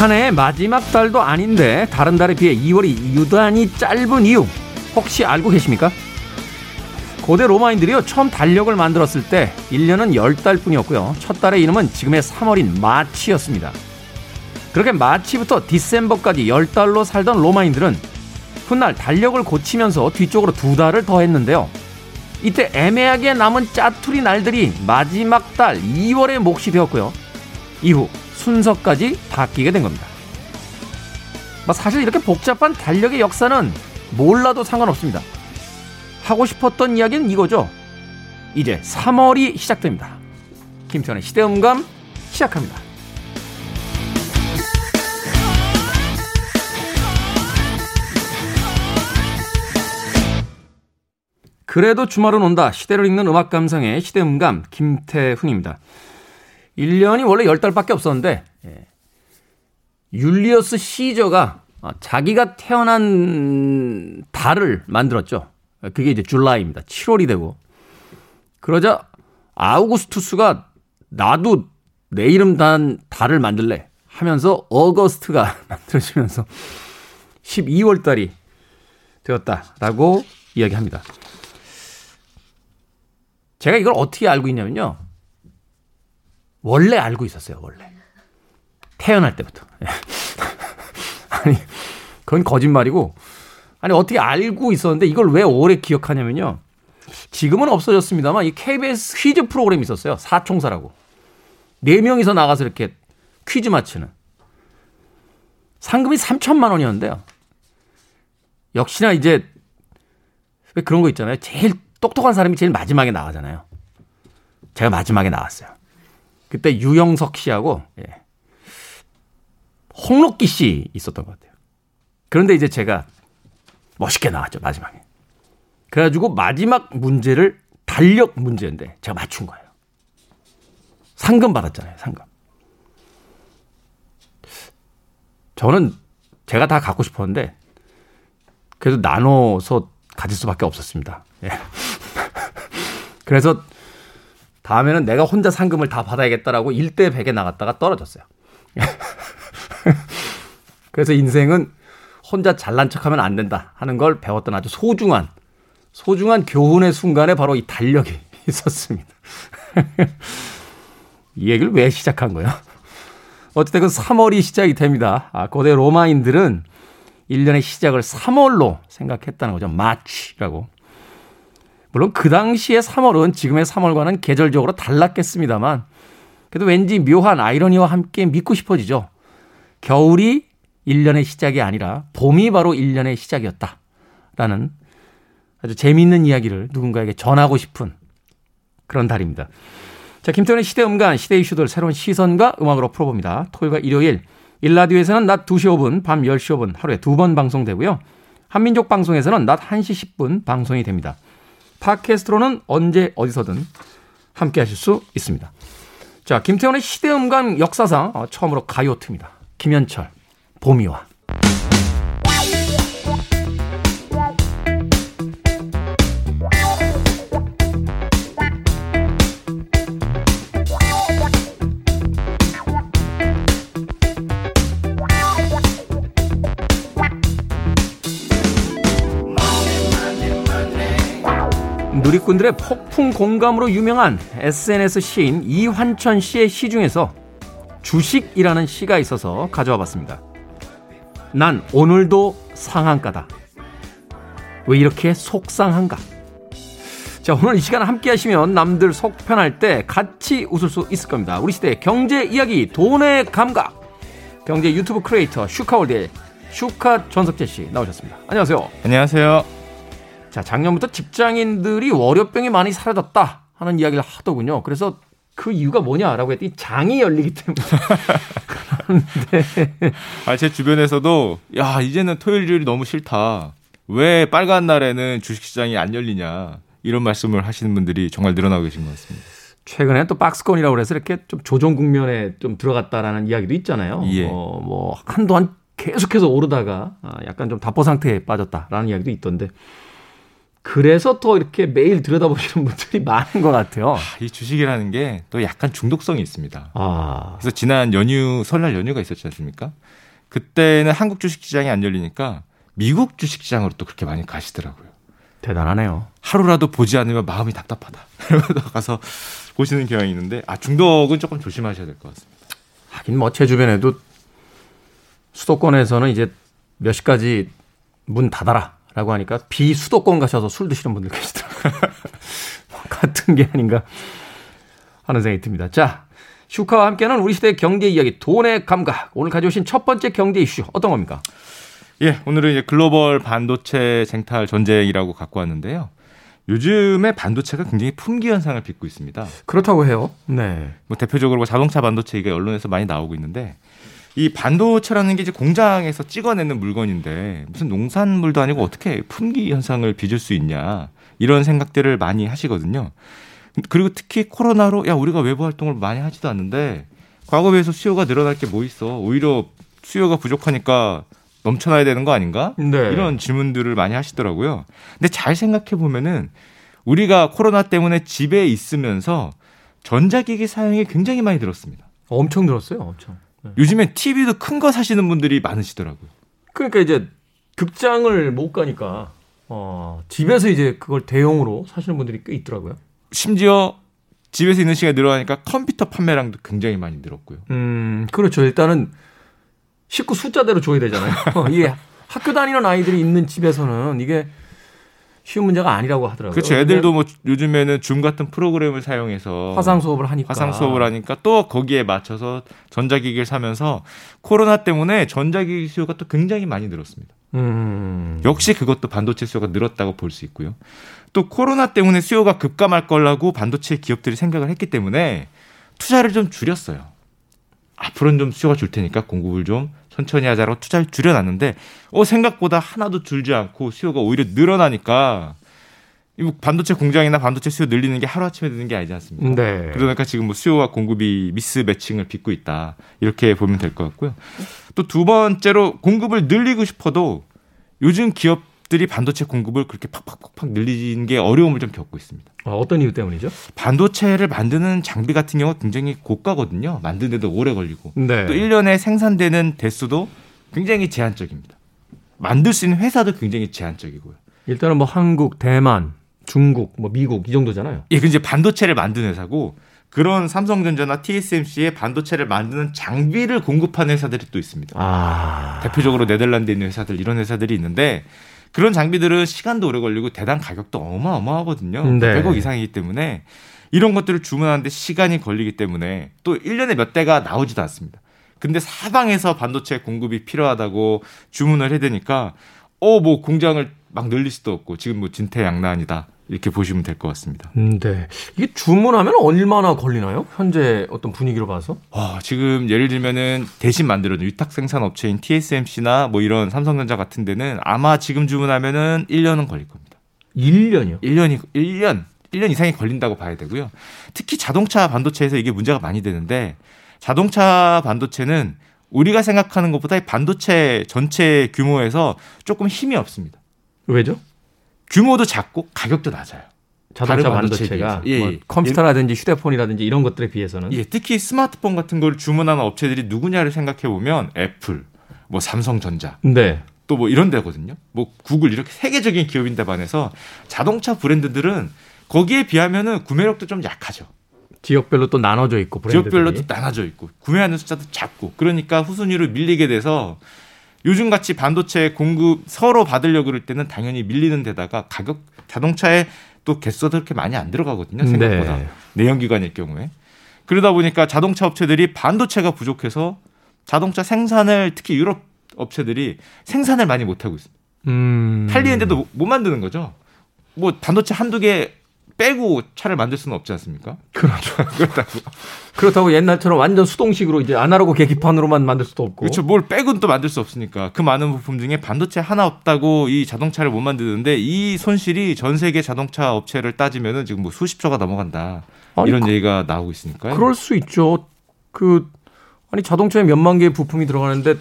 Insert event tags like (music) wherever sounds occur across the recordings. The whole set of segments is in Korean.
한 해의 마지막 달도 아닌데 다른 달에 비해 2월이 유단히 짧은 이유 혹시 알고 계십니까? 고대 로마인들이요 처음 달력을 만들었을 때 1년은 10달 뿐이었고요. 첫 달의 이름은 지금의 3월인 마치였습니다. 그렇게 마치부터 디셈버까지 10달로 살던 로마인들은 훗날 달력을 고치면서 뒤쪽으로 두 달을 더했는데요. 이때 애매하게 남은 짜투리 날들이 마지막 달 2월에 몫이 되었고요. 이후 순서까지 바뀌게 된 겁니다. 뭐 사실 이렇게 복잡한 달력의 역사는 몰라도 상관없습니다. 하고 싶었던 이야기는 이거죠. 이제 3월이 시작됩니다. 김태현의 시대음감 시작합니다. 그래도 주말은 온다. 시대를 읽는 음악 감상의 시대음감 김태훈입니다. 1년이 원래 10달밖에 없었는데 예. 율리어스 시저가 아, 자기가 태어난 달을 만들었죠. 그게 이제 줄라이입니다. 7월이 되고 그러자 아우구스투스가 나도 내 이름 단 달을 만들래 하면서 어거스트가 (laughs) 만들어지면서 12월 달이 되었다라고 이야기합니다. 제가 이걸 어떻게 알고 있냐면요. 원래 알고 있었어요, 원래. 태어날 때부터. (laughs) 아니, 그건 거짓말이고, 아니, 어떻게 알고 있었는데 이걸 왜 오래 기억하냐면요. 지금은 없어졌습니다만, 이 KBS 퀴즈 프로그램이 있었어요. 사총사라고. 네 명이서 나가서 이렇게 퀴즈 맞추는. 상금이 3천만 원이었는데요. 역시나 이제, 왜 그런 거 있잖아요. 제일 똑똑한 사람이 제일 마지막에 나가잖아요. 제가 마지막에 나왔어요. 그때 유영석 씨하고 예. 홍록기 씨 있었던 것 같아요. 그런데 이제 제가 멋있게 나왔죠 마지막에. 그래가지고 마지막 문제를 달력 문제인데 제가 맞춘 거예요. 상금 받았잖아요 상금. 저는 제가 다 갖고 싶었는데 그래도 나눠서 가질 수밖에 없었습니다. 예. (laughs) 그래서 다음에는 내가 혼자 상금을 다 받아야겠다라고 1대 100에 나갔다가 떨어졌어요. (laughs) 그래서 인생은 혼자 잘난 척하면 안 된다 하는 걸 배웠던 아주 소중한 소중한 교훈의 순간에 바로 이 달력이 (laughs) 있었습니다. (laughs) 이 얘기를 왜 시작한 거예요? 어쨌든 3월이 시작이 됩니다. 아, 고대 로마인들은 1년의 시작을 3월로 생각했다는 거죠. 마치라고. 물론 그 당시의 3월은 지금의 3월과는 계절적으로 달랐겠습니다만 그래도 왠지 묘한 아이러니와 함께 믿고 싶어지죠. 겨울이 1년의 시작이 아니라 봄이 바로 1년의 시작이었다 라는 아주 재미있는 이야기를 누군가에게 전하고 싶은 그런 달입니다. 자, 김태훈의 시대음감, 시대 이슈들 새로운 시선과 음악으로 풀어봅니다. 토요일과 일요일, 일라디오에서는 낮 2시 5분, 밤 10시 5분 하루에 두 번 방송되고요. 한민족 방송에서는 낮 1시 10분 방송이 됩니다. 팟캐스트로는 언제 어디서든 함께 하실 수 있습니다. 자, 김태훈의 시대음감 역사상 어, 처음으로 가요 트입니다. 김현철, 봄이 와. 누리꾼들의 폭풍 공감으로 유명한 SNS 시인 이환천 씨의 시 중에서 주식이라는 시가 있어서 가져와 봤습니다. 난 오늘도 상한가다. 왜 이렇게 속상한가? 자, 오늘 이 시간 함께 하시면 남들 속 편할 때 같이 웃을 수 있을 겁니다. 우리 시대의 경제 이야기, 돈의 감각. 경제 유튜브 크리에이터 슈카월드의 슈카 전석재 씨 나오셨습니다. 안녕하세요. 안녕하세요. 자, 작년부터 직장인들이 월요병이 많이 사라졌다 하는 이야기를 하더군요. 그래서 그 이유가 뭐냐라고 했더니 장이 열리기 때문에. (laughs) 그런데 아, 제 주변에서도 야, 이제는 토요일이 너무 싫다. 왜 빨간 날에는 주식시장이 안 열리냐. 이런 말씀을 하시는 분들이 정말 늘어나고 계신 것 같습니다. 최근에 또 박스권이라고 해서 이렇게 좀 조정 국면에 좀 들어갔다라는 이야기도 있잖아요. 예. 어, 뭐 한동안 계속해서 오르다가 아, 약간 좀 답보 상태에 빠졌다라는 이야기도 있던데 그래서 더 이렇게 매일 들여다보시는 분들이 (laughs) 많은 것 같아요. 아, 이 주식이라는 게 또 약간 중독성이 있습니다. 아, 그래서 지난 연휴 설날 연휴가 있었지 않습니까? 그때는 한국 주식 시장이 안 열리니까 미국 주식 시장으로 또 그렇게 많이 가시더라고요. 대단하네요. 하루라도 보지 않으면 마음이 답답하다. (laughs) 이러면서 가서 보시는 경향이 있는데 아 중독은 조금 조심하셔야 될 것 같습니다. 하긴 뭐 제 주변에도 수도권에서는 이제 몇 시까지 문 닫아라 라고 하니까 비수도권 가셔서 술 드시는 분들 계시더라고요. 뭐 (laughs) 같은 게 아닌가 하는 생각이 듭니다. 자, 슈카와 함께하는 우리 시대의 경제 이야기 돈의 감각. 오늘 가져오신 첫 번째 경제 이슈 어떤 겁니까? 예, 오늘은 이제 글로벌 반도체 쟁탈 전쟁이라고 갖고 왔는데요. 요즘에 반도체가 굉장히 품귀 현상을 빚고 있습니다. 그렇다고 해요. 네. 뭐 대표적으로 뭐 자동차 반도체 이게 언론에서 많이 나오고 있는데 이 반도체라는 게 이제 공장에서 찍어내는 물건인데 무슨 농산물도 아니고 어떻게 품귀 현상을 빚을 수 있냐 이런 생각들을 많이 하시거든요. 그리고 특히 코로나로 야 우리가 외부 활동을 많이 하지도 않는데 과거 비해서 수요가 늘어날 게 뭐 있어 오히려 수요가 부족하니까 넘쳐나야 되는 거 아닌가? 네. 이런 질문들을 많이 하시더라고요. 근데 잘 생각해 보면은 우리가 코로나 때문에 집에 있으면서 전자기기 사용이 굉장히 많이 늘었습니다. 엄청 들었어요. 엄청. 네. 요즘엔 TV도 큰 거 사시는 분들이 많으시더라고요. 그러니까 이제 극장을 못 가니까 어, 집에서 이제 그걸 대용으로 사시는 분들이 꽤 있더라고요. 심지어 집에서 있는 시간이 늘어나니까 컴퓨터 판매량도 굉장히 많이 늘었고요. 음, 그렇죠. 일단은 식구 숫자대로 줘야 되잖아요. (laughs) 이게 학교 다니는 아이들이 있는 집에서는 이게 쉬운 문제가 아니라고 하더라고요. 그렇죠. 애들도 뭐 요즘에는 줌 같은 프로그램을 사용해서 화상 수업을 하니까 화상 수업을 하니까 또 거기에 맞춰서 전자기기를 사면서 코로나 때문에 전자기기 수요가 또 굉장히 많이 늘었습니다. 음. 역시 그것도 반도체 수요가 늘었다고 볼 수 있고요. 또 코로나 때문에 수요가 급감할 거라고 반도체 기업들이 생각을 했기 때문에 투자를 좀 줄였어요. 앞으로는 좀 수요가 줄 테니까 공급을 좀 천천히 하자고 투자를 줄여놨는데 어 생각보다 하나도 줄지 않고 수요가 오히려 늘어나니까 이 반도체 공장이나 반도체 수요 늘리는 게 하루아침에 되는 게 아니지 않습니까? 네. 그러니까 지금 뭐 수요와 공급이 미스 매칭을 빚고 있다. 이렇게 보면 될 것 같고요. 또 두 번째로 공급을 늘리고 싶어도 요즘 기업들이 반도체 공급을 그렇게 팍팍팍팍 늘리는 게 어려움을 좀 겪고 있습니다. 어, 어떤 이유 때문이죠? 반도체를 만드는 장비 같은 경우가 굉장히 고가거든요. 만드는데도 오래 걸리고. 네. 또 1년에 생산되는 대수도 굉장히 제한적입니다. 만들 수 있는 회사도 굉장히 제한적이고요. 일단은 뭐 한국, 대만, 중국, 뭐 미국 이 정도잖아요. 예, 그 이제 반도체를 만드는 회사고 그런 삼성전자나 TSMC의 반도체를 만드는 장비를 공급하는 회사들이 또 있습니다. 아. 대표적으로 네덜란드에 있는 회사들 이런 회사들이 있는데 그런 장비들은 시간도 오래 걸리고 대당 가격도 어마어마하거든요. 네. 100억 이상이기 때문에 이런 것들을 주문하는데 시간이 걸리기 때문에 또 1년에 몇 대가 나오지도 않습니다. 근데 사방에서 반도체 공급이 필요하다고 주문을 해야 되니까 어 뭐 공장을 막 늘릴 수도 없고 지금 뭐 진퇴양난이다. 이렇게 보시면 될 것 같습니다. 음, 네. 이게 주문하면 얼마나 걸리나요? 현재 어떤 분위기로 봐서? 어, 지금 예를 들면은 대신 만들어준 위탁 생산 업체인 TSMC나 뭐 이런 삼성전자 같은 데는 아마 지금 주문하면은 1년은 걸릴 겁니다. 1년이요. 1년이 1년 1년 이상이 걸린다고 봐야 되고요. 특히 자동차 반도체에서 이게 문제가 많이 되는데 자동차 반도체는 우리가 생각하는 것보다 이 반도체 전체 규모에서 조금 힘이 없습니다. 왜죠? 규모도 작고 가격도 낮아요. 자동차 반도체가 비해서. 예, 뭐 예. 컴퓨터라든지 휴대폰이라든지 이런 것들에 비해서는 예, 특히 스마트폰 같은 걸 주문하는 업체들이 누구냐를 생각해 보면 애플, 뭐 삼성전자, 네. 또 뭐 이런 데거든요. 뭐 구글 이렇게 세계적인 기업인데 반해서 자동차 브랜드들은 거기에 비하면은 구매력도 좀 약하죠. 지역별로 또 나눠져 있고 브랜드들이. 지역별로 도 나눠져 있고 구매하는 숫자도 작고 그러니까 후순위로 밀리게 돼서 요즘 같이 반도체 공급 서로 받으려고 그럴 때는 당연히 밀리는 데다가 가격 자동차에 또 개수가 그렇게 많이 안 들어가거든요 생각보다 네. 내연기관일 경우에 그러다 보니까 자동차 업체들이 반도체가 부족해서 자동차 생산을 특히 유럽 업체들이 생산을 많이 못 하고 있습니다. 음. 팔리는데도 못- 못 만드는 거죠. 뭐 반도체 한두 개 빼고 차를 만들 수는 없지 않습니까? (laughs) 그렇죠. 그렇다고. 그렇다고 옛날처럼 완전 수동식으로 이제 아날로그 계기판으로만 만들 수도 없고. 그렇죠. 뭘 빼고는 또 만들 수 없으니까 그 많은 부품 중에 반도체 하나 없다고 이 자동차를 못 만드는데 이 손실이 전 세계 자동차 업체를 따지면은 지금 뭐 수십조가 넘어간다 아니, 이런 그- 얘기가 나오고 있으니까요. 그럴 수 있죠. 그 아니 자동차에 몇만 개의 부품이 들어가는데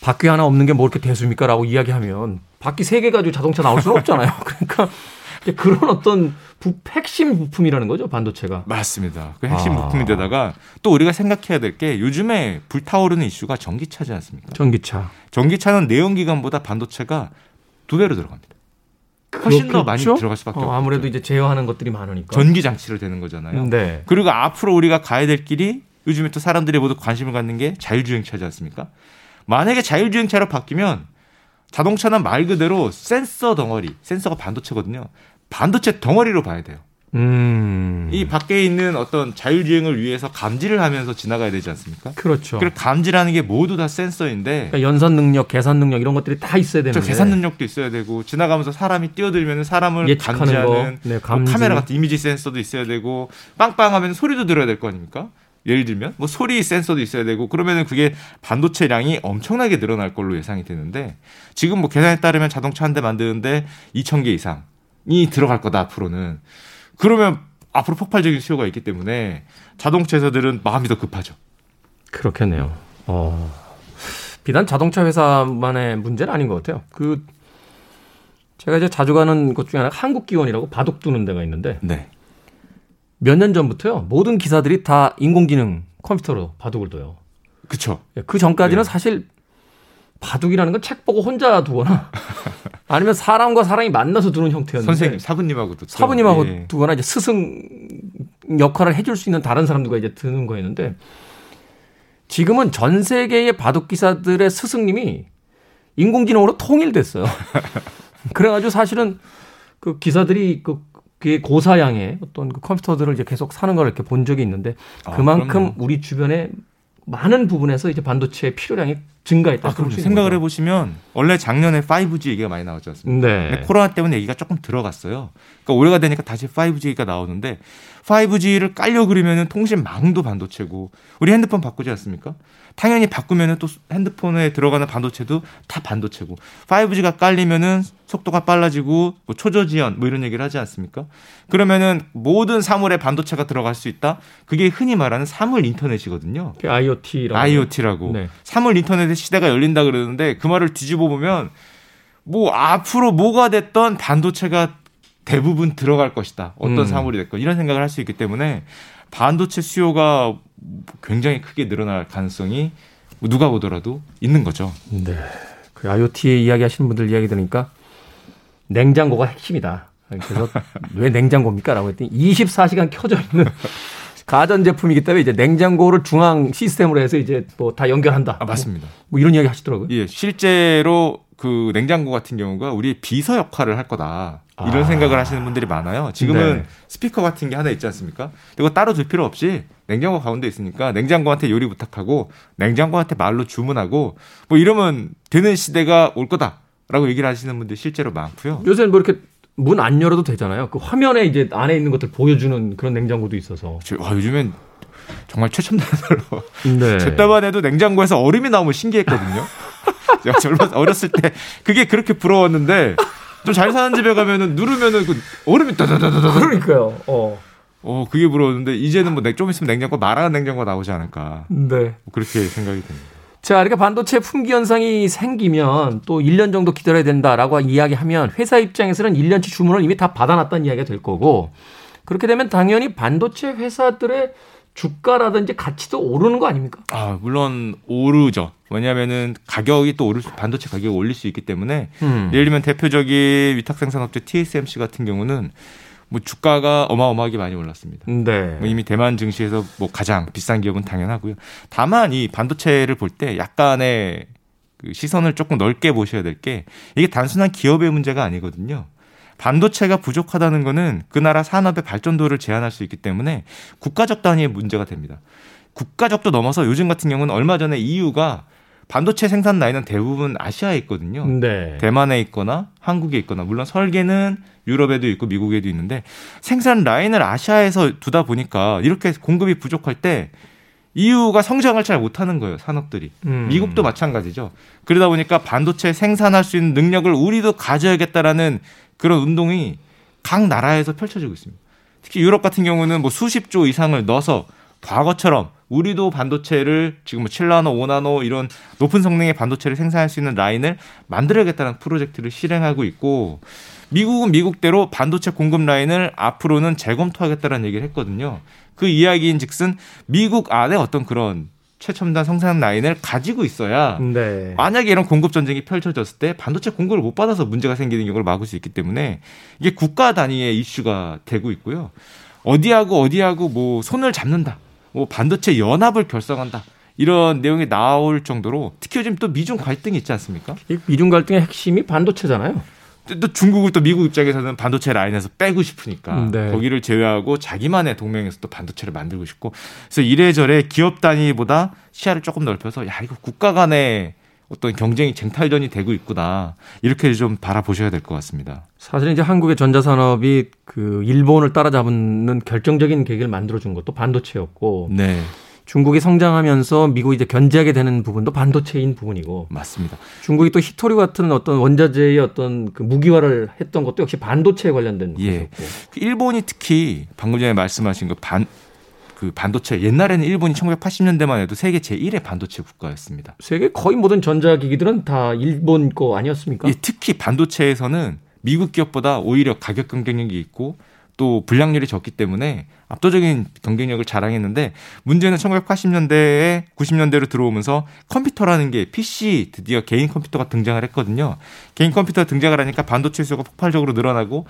바퀴 하나 없는 게 뭐 이렇게 대수입니까라고 이야기하면 바퀴 세 개 가지고 자동차 나올 수는 없잖아요. (laughs) 그러니까 그런 어떤 부, 핵심 부품이라는 거죠 반도체가. 맞습니다. 그 핵심 아. 부품인데다가 또 우리가 생각해야 될 게 요즘에 불타오르는 이슈가 전기차지 않습니까? 전기차. 전기차는 내연기관보다 반도체가 두 배로 들어갑니다. 훨씬 그렇겠죠? 더 많이 들어갈 수밖에 어, 없죠. 아무래도 이제 제어하는 것들이 많으니까. 전기 장치를 되는 거잖아요. 네. 그리고 앞으로 우리가 가야 될 길이 요즘에 또 사람들이 모두 관심을 갖는 게 자율주행차지 않습니까? 만약에 자율주행차로 바뀌면 자동차는 말 그대로 센서 덩어리, 센서가 반도체거든요. 반도체 덩어리로 봐야 돼요. 음. 이 밖에 있는 어떤 자율주행을 위해서 감지를 하면서 지나가야 되지 않습니까? 그렇죠. 그 감지라는 게 모두 다 센서인데 그러니까 연산 능력, 계산 능력 이런 것들이 다 있어야 되는 거 계산 능력도 있어야 되고 지나가면서 사람이 뛰어들면 사람을 감지하는 네, 뭐 카메라 같은 이미지 센서도 있어야 되고 빵빵하면 소리도 들어야 될 거 아닙니까? 예를 들면 뭐 소리 센서도 있어야 되고 그러면은 그게 반도체량이 엄청나게 늘어날 걸로 예상이 되는데 지금 뭐 계산에 따르면 자동차 한 대 만드는데 2천 개 이상 이 들어갈 거다 앞으로는 그러면 앞으로 폭발적인 수요가 있기 때문에 자동차 회사들은 마음이 더 급하죠. 그렇겠네요. 어. 비단 자동차 회사만의 문제는 아닌 것 같아요. 그 제가 이제 자주 가는 곳 중에 하나 한국기원이라고 바둑 두는 데가 있는데 네. 몇 년 전부터요. 모든 기사들이 다 인공지능 컴퓨터로 바둑을 둬요. 그쵸. 예, 그 전까지는 네. 사실 바둑이라는 건 책 보고 혼자 두거나 (laughs) 아니면 사람과 사람이 만나서 두는 형태였는데 선생님 사부님하고도 사부님하고 예. 두거나 이제 스승 역할을 해줄 수 있는 다른 사람들과 이제 드는 거였는데 지금은 전 세계의 바둑 기사들의 스승님이 인공지능으로 통일됐어요. (laughs) 그래가지고 사실은 그 기사들이 그 고사양의 어떤 그 컴퓨터들을 이제 계속 사는 걸 이렇게 본 적이 있는데 아, 그만큼 아, 우리 주변에 많은 부분에서 이제 반도체 필요량이 증가했다. 아, 그럼 생각을. 해보시면 원래 작년에 5G 얘기가 많이 나왔지 않습니까? 네. 코로나 때문에 얘기가 조금 들어갔어요. 그러니까 올해가 되니까 다시 5G 얘기가 나오는데 5G를 깔려 그리면은 통신망도 반도체고 우리 핸드폰 바꾸지 않습니까? 당연히 바꾸면은 또 핸드폰에 들어가는 반도체도 다 반도체고 5G가 깔리면은 속도가 빨라지고 뭐 초저 지연 뭐 이런 얘기를 하지 않습니까? 그러면은 모든 사물에 반도체가 들어갈 수 있다. 그게 흔히 말하는 사물 인터넷이거든요. IoT라고. IoT라고. 네. 사물 인터넷 의 시대가 열린다 그러는데 그 말을 뒤집어 보면 뭐 앞으로 뭐가 됐던 반도체가 대부분 들어갈 것이다. 어떤 음. 사물이 됐건 이런 생각을 할 수 있기 때문에 반도체 수요가 굉장히 크게 늘어날 가능성이 누가 보더라도 있는 거죠. 네. 그 IoT 이야기 하시는 분들 이야기 들으니까 냉장고가 핵심이다. 그래서 (laughs) 왜 냉장고입니까? 라고 했더니 24시간 켜져 있는 가전 제품이기 때문에 이제 냉장고를 중앙 시스템으로 해서 이제 뭐 다 연결한다. 아, 맞습니다. 뭐 이런 이야기 하시더라고요. 예, 실제로 그 냉장고 같은 경우가 우리 비서 역할을 할 거다. 이런 아. 생각을 하시는 분들이 많아요. 지금은 네. 스피커 같은 게 하나 있지 않습니까? 이거 따로 둘 필요 없이 냉장고 가운데 있으니까 냉장고한테 요리 부탁하고 냉장고한테 말로 주문하고 뭐 이러면 되는 시대가 올 거다 라고 얘기를 하시는 분들 실제로 많고요. 요새는 뭐 이렇게 문 안 열어도 되잖아요. 그 화면에 이제 안에 있는 것들 보여주는 그런 냉장고도 있어서. 와, 요즘엔 정말 최첨단으로. 네. (laughs) 제 때만 해도 냉장고에서 얼음이 나오면 신기했거든요. (laughs) 제가 젊었 어렸을 때 그게 그렇게 부러웠는데 좀 잘 사는 집에 가면은 누르면은 그 얼음이 따다다다다. 그러니까요. 어. 어, 그게 부러웠는데 이제는 뭐 좀 있으면 냉장고 말하는 냉장고가 나오지 않을까. 네. 뭐 그렇게 생각이 듭니다. 자, 그러니까 반도체 품귀 현상이 생기면 또 1년 정도 기다려야 된다라고 이야기하면 회사 입장에서는 1년치 주문을 이미 다 받아놨다는 이야기가 될 거고 그렇게 되면 당연히 반도체 회사들의 주가라든지 가치도 오르는 거 아닙니까? 아, 물론 오르죠. 왜냐하면은 가격이 또 오를 수, 반도체 가격이 올릴 수 있기 때문에 음. 예를 들면 대표적인 위탁 생산업체 TSMC 같은 경우는 뭐 주가가 어마어마하게 많이 올랐습니다. 네. 뭐 이미 대만 증시에서 뭐 가장 비싼 기업은 당연하고요. 다만 이 반도체를 볼 때 약간의 그 시선을 조금 넓게 보셔야 될 게 이게 단순한 기업의 문제가 아니거든요. 반도체가 부족하다는 것은 그 나라 산업의 발전도를 제한할 수 있기 때문에 국가적 단위의 문제가 됩니다. 국가적도 넘어서 요즘 같은 경우는 얼마 전에 EU가 반도체 생산 라인은 대부분 아시아에 있거든요. 네. 대만에 있거나 한국에 있거나 물론 설계는 유럽에도 있고 미국에도 있는데 생산 라인을 아시아에서 두다 보니까 이렇게 공급이 부족할 때 EU가 성장을 잘 못하는 거예요 산업들이 음. 미국도 마찬가지죠 그러다 보니까 반도체 생산할 수 있는 능력을 우리도 가져야겠다라는 그런 운동이 각 나라에서 펼쳐지고 있습니다. 특히 유럽 같은 경우는 뭐 수십 조 이상을 넣어서 과거처럼 우리도 반도체를 지금 뭐 7나노, 5나노 이런 높은 성능의 반도체를 생산할 수 있는 라인을 만들어야겠다는 프로젝트를 실행하고 있고 미국은 미국대로 반도체 공급 라인을 앞으로는 재검토하겠다는 얘기를 했거든요. 그 이야기인 즉슨 미국 안에 어떤 그런 최첨단 생산 라인을 가지고 있어야 네. 만약에 이런 공급 전쟁이 펼쳐졌을 때 반도체 공급을 못 받아서 문제가 생기는 경우를 막을 수 있기 때문에 이게 국가 단위의 이슈가 되고 있고요. 어디하고 어디하고 뭐 손을 잡는다. 뭐 반도체 연합을 결성한다. 이런 내용이 나올 정도로 특히 요즘 또 미중 갈등이 있지 않습니까? 미중 갈등의 핵심이 반도체잖아요. 또 중국을 또 미국 입장에서는 반도체 라인에서 빼고 싶으니까 네. 거기를 제외하고 자기만의 동맹에서 또 반도체를 만들고 싶고 그래서 이래저래 기업 단위보다 시야를 조금 넓혀서 야 이거 국가 간의 어떤 경쟁이 쟁탈전이 되고 있구나 이렇게 좀 바라보셔야 될 것 같습니다. 사실 이제 한국의 전자산업이 그 일본을 따라잡는 결정적인 계기를 만들어준 것도 반도체였고 네. 중국이 성장하면서 미국이 이제 견제하게 되는 부분도 반도체인 부분이고 맞습니다. 중국이 또 히토리 같은 어떤 원자재의 어떤 그 무기화를 했던 것도 역시 반도체에 관련된 예. 것이었고 그 일본이 특히 방금 전에 말씀하신 그 반 그 반도체 옛날에는 일본이 1980년대만 해도 세계 제1의 반도체 국가였습니다. 세계 거의 모든 전자기기들은 다 일본 거 아니었습니까? 예, 특히 반도체에서는 미국 기업보다 오히려 가격 경쟁력이 있고 또 불량률이 적기 때문에 압도적인 경쟁력을 자랑했는데 문제는 1980년대에 90년대로 들어오면서 컴퓨터라는 게 PC 드디어 개인 컴퓨터가 등장을 했거든요. 개인 컴퓨터 등장을 하니까 반도체 수요가 폭발적으로 늘어나고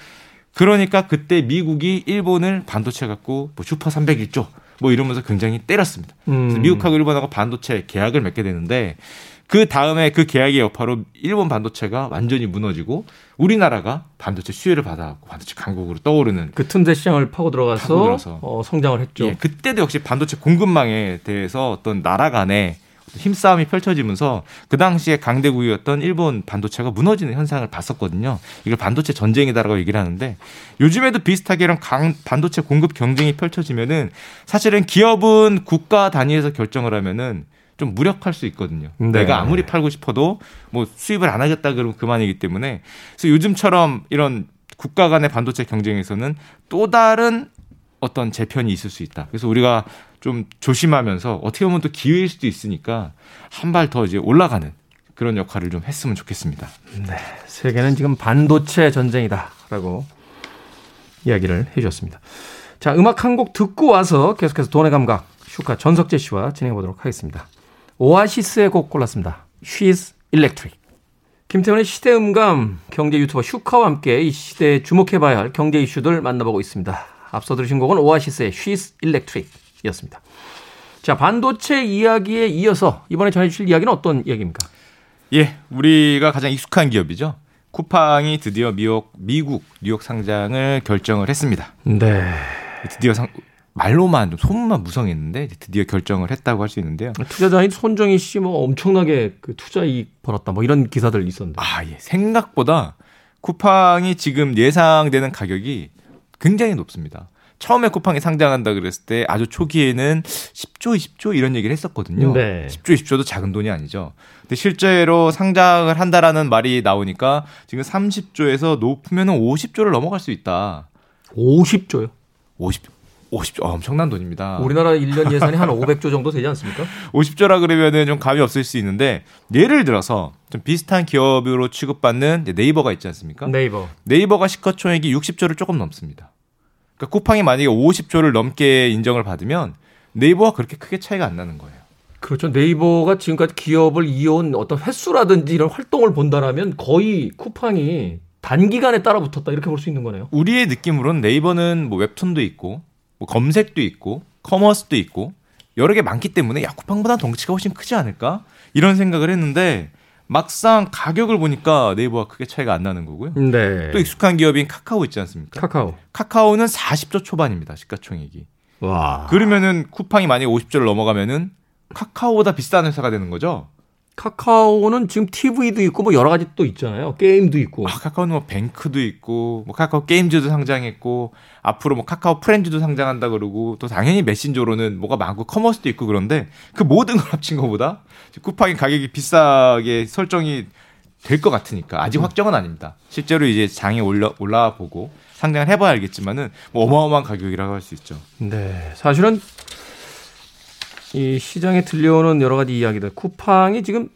그러니까 그때 미국이 일본을 반도체 갖고 뭐 슈퍼 301조 뭐 이러면서 굉장히 때렸습니다. 음. 미국하고 일본하고 반도체 계약을 맺게 되는데 그 다음에 그 계약의 여파로 일본 반도체가 완전히 무너지고 우리나라가 반도체 수혜를 받아갖고 반도체 강국으로 떠오르는 그 틈새 시장을 파고 들어가서 어, 성장을 했죠. 예, 그때도 역시 반도체 공급망에 대해서 어떤 나라 간의 힘싸움이 펼쳐지면서 그 당시에 강대국이었던 일본 반도체가 무너지는 현상을 봤었거든요. 이걸 반도체 전쟁이다라고 얘기를 하는데 요즘에도 비슷하게 이런 강 반도체 공급 경쟁이 펼쳐지면은 사실은 기업은 국가 단위에서 결정을 하면은 좀 무력할 수 있거든요. 네. 내가 아무리 팔고 싶어도 뭐 수입을 안 하겠다 그러면 그만이기 때문에 그래서 요즘처럼 이런 국가 간의 반도체 경쟁에서는 또 다른 어떤 재편이 있을 수 있다. 그래서 우리가 좀 조심하면서 어떻게 보면 또 기회일 수도 있으니까 한 발 더 이제 올라가는 그런 역할을 좀 했으면 좋겠습니다. 네. 세계는 지금 반도체 전쟁이다라고 이야기를 해 주셨습니다. 자, 음악 한 곡 듣고 와서 계속해서 돈의 감각 슈카 전석재 씨와 진행해 보도록 하겠습니다. 오아시스의 곡 골랐습니다. She's Electric. 김태훈의 시대음감 경제 유튜버 슈카와 함께 이 시대에 주목해봐야 할 경제 이슈들 만나보고 있습니다. 앞서 들으신 곡은 오아시스의 She's Electric 이었습니다. 자, 반도체 이야기에 이어서 이번에 전해주실 이야기는 어떤 이야기입니까? 예, 우리가 가장 익숙한 기업이죠. 쿠팡이 드디어 미국, 미국 뉴욕 상장을 결정을 했습니다. 네. 드디어 상, 말로만 좀 소문만 무성했는데 드디어 결정을 했다고 할 수 있는데요. 투자자인 손정희 씨 뭐 엄청나게 그 투자 이익 벌었다 뭐 이런 기사들 있었는데. 아, 예. 생각보다 쿠팡이 지금 예상되는 가격이 굉장히 높습니다. 처음에 쿠팡이 상장한다 그랬을 때 아주 초기에는 10조, 20조 이런 얘기를 했었거든요. 네. 10조, 20조도 작은 돈이 아니죠. 근데 실제로 상장을 한다라는 말이 나오니까 지금 30조에서 높으면 50조를 넘어갈 수 있다. 50조요? 50조. 50조 어, 엄청난 돈입니다. 우리나라 1년 (laughs) 예산이 한 500조 정도 되지 않습니까? 50조라 그러면은 좀 감이 없을 수 있는데 예를 들어서 좀 비슷한 기업으로 취급받는 네이버가 있지 않습니까? 네이버. 네이버가 시가총액이 60조를 조금 넘습니다. 그러니까 쿠팡이 만약에 50조를 넘게 인정을 받으면 네이버와 그렇게 크게 차이가 안 나는 거예요. 그렇죠. 네이버가 지금까지 기업을 이어온 어떤 횟수라든지 이런 활동을 본다라면 거의 쿠팡이 단기간에 따라붙었다 이렇게 볼 수 있는 거네요. 우리의 느낌으로는 네이버는 뭐 웹툰도 있고 뭐 검색도 있고 커머스도 있고 여러 개 많기 때문에 야 쿠팡보다 덩치가 훨씬 크지 않을까 이런 생각을 했는데 막상 가격을 보니까 네이버와 크게 차이가 안 나는 거고요. 네. 또 익숙한 기업인 카카오 있지 않습니까? 카카오. 카카오는 40조 초반입니다. 시가총액이. 와. 그러면은 쿠팡이 만약에 50조를 넘어가면은 카카오보다 비싼 회사가 되는 거죠. 카카오는 지금 TV도 있고 뭐 여러 가지 또 있잖아요. 게임도 있고. 아, 카카오는 뭐 뱅크도 있고 뭐 카카오 게임즈도 상장했고 앞으로 뭐 카카오 프렌즈도 상장한다 그러고 또 당연히 메신저로는 뭐가 많고 커머스도 있고 그런데 그 모든 걸 합친 것보다 쿠팡의 가격이 비싸게 설정이 될 것 같으니까 아직 음. 확정은 아닙니다. 실제로 이제 장에 올라 올라 보고 상장을 해봐야 알겠지만은 뭐 어마어마한 가격이라고 할 수 있죠. 네, 사실은 이 시장에 들려오는 여러 가지 이야기들. 쿠팡이 지금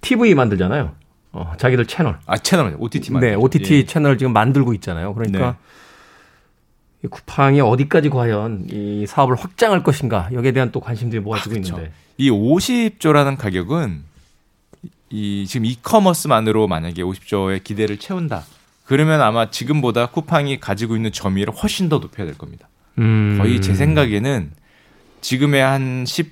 TV 만들잖아요. 어, 자기들 채널. 아, 채널, OTT 만 네, OTT 예. 채널 지금 만들고 있잖아요. 그러니까 네. 쿠팡이 어디까지 과연 이 사업을 확장할 것인가 여기에 대한 또 관심들이 모아지고 아, 그렇죠. 있는데 이 50조라는 가격은 이 지금 이커머스만으로 만약에 50조의 기대를 채운다. 그러면 아마 지금보다 쿠팡이 가지고 있는 점유율을 훨씬 더 높여야 될 겁니다. 음. 거의 제 생각에는 지금의 한 10,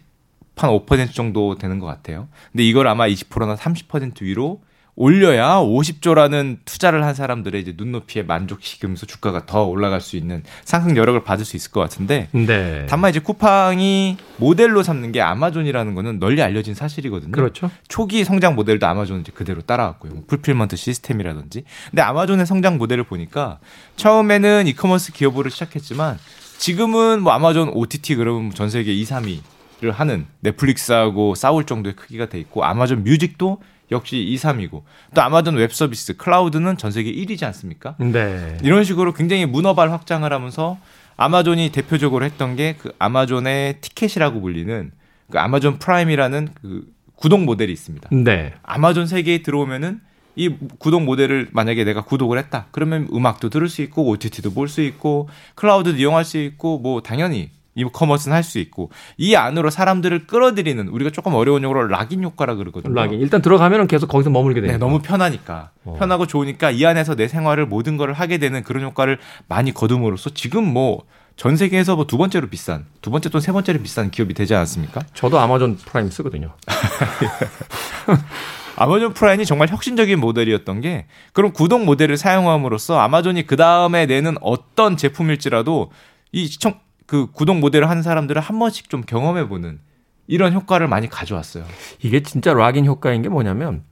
한 5% 정도 되는 것 같아요. 근데 이걸 아마 20%나 30% 위로 올려야 50조라는 투자를 한 사람들의 이제 눈높이에 만족시키면서 주가가 더 올라갈 수 있는 상승 여력을 받을 수 있을 것 같은데 네. 다만 이제 쿠팡이 모델로 삼는 게 아마존이라는 거는 널리 알려진 사실이거든요. 그렇죠. 초기 성장 모델도 아마존은 이제 그대로 따라왔고요. 뭐 fulfillment 시스템이라든지. 근데 아마존의 성장 모델을 보니까 처음에는 이커머스 기업으로 시작했지만 지금은 뭐 아마존 OTT 그러면 전 세계 2, 3위를 하는 넷플릭스하고 싸울 정도의 크기가 돼 있고 아마존 뮤직도 역시 2, 3위고 또 아마존 웹 서비스 클라우드는 전 세계 1위지 않습니까? 네. 이런 식으로 굉장히 문어발 확장을 하면서 아마존이 대표적으로 했던 게 그 아마존의 티켓이라고 불리는 그 아마존 프라임이라는 그 구독 모델이 있습니다. 네. 아마존 세계에 들어오면은 이 구독 모델을 만약에 내가 구독을 했다. 그러면 음악도 들을 수 있고 OTT도 볼 수 있고 클라우드도 이용할 수 있고 뭐 당연히 e-commerce는 할 수 있고 이 안으로 사람들을 끌어들이는 우리가 조금 어려운 용어로 lock-in 효과라 그러거든요. lock-in. 일단 들어가면은 계속 거기서 머물게 되요 네, 너무 편하니까. 어. 편하고 좋으니까 이 안에서 내 생활을 모든 걸 하게 되는 그런 효과를 많이 거둠으로써 지금 뭐 전 세계에서 뭐 두 번째로 비싼, 두 번째 또는 세 번째로 비싼 기업이 되지 않았습니까? 저도 아마존 프라임 쓰거든요. (laughs) 아마존 프라임이 정말 혁신적인 모델이었던 게 그런 구독 모델을 사용함으로써 아마존이 그 다음에 내는 어떤 제품일지라도 이 시청 그 구독 모델을 하는 사람들을 한 번씩 좀 경험해 보는 이런 효과를 많이 가져왔어요. 이게 진짜 락인 효과인 게 뭐냐면